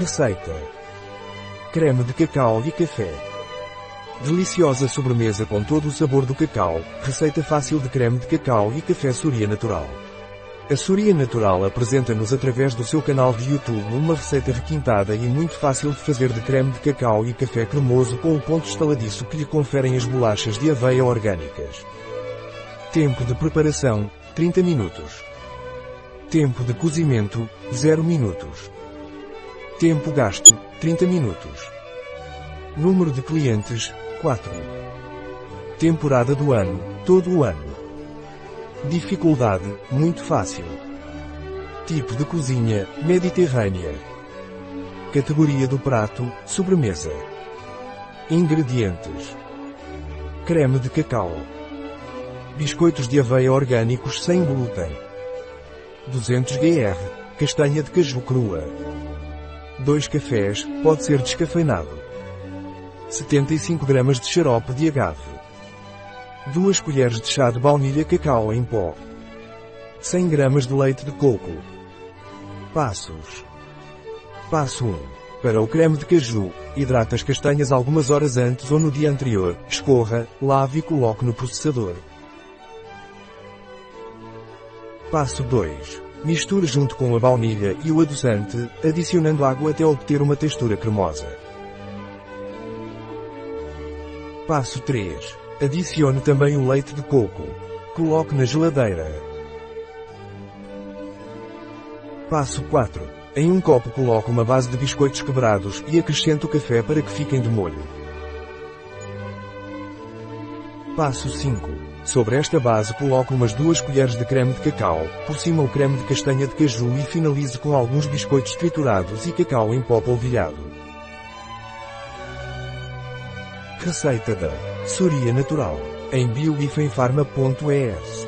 Receita: Creme de cacau e café. Deliciosa sobremesa com todo o sabor do cacau, receita fácil de creme de cacau e café Soria Natural. A Soria Natural apresenta-nos através do seu canal de YouTube uma receita requintada e muito fácil de fazer de creme de cacau e café cremoso com o ponto estaladiço que lhe conferem as bolachas de aveia orgânicas. Tempo de preparação, 30 minutos. Tempo de cozimento, 0 minutos. Tempo gasto, 30 minutos. Número de clientes, 4. Temporada do ano, todo o ano. Dificuldade, muito fácil. Tipo de cozinha, mediterrânea. Categoria do prato, sobremesa. Ingredientes. Creme de cacau. Biscoitos de aveia orgânicos sem glúten. 200 gr. Castanha de caju crua. 2 cafés, pode ser descafeinado. 75 gramas de xarope de agave. 2 colheres de chá de baunilha cacau em pó. 100 gramas de leite de coco. Passos. Passo 1. Para o creme de caju, hidrate as castanhas algumas horas antes ou no dia anterior, escorra, lave e coloque no processador. Passo 2. Misture junto com a baunilha e o adoçante, adicionando água até obter uma textura cremosa. Passo 3. Adicione também o leite de coco. Coloque na geladeira. Passo 4. Em um copo coloque uma base de biscoitos quebrados e acrescente o café para que fiquem de molho. Passo 5. Sobre esta base coloque umas duas colheres de creme de cacau, por cima o creme de castanha de caju e finalize com alguns biscoitos triturados e cacau em pó polvilhado. Receita da Soria Natural. Em bioifenfarma.es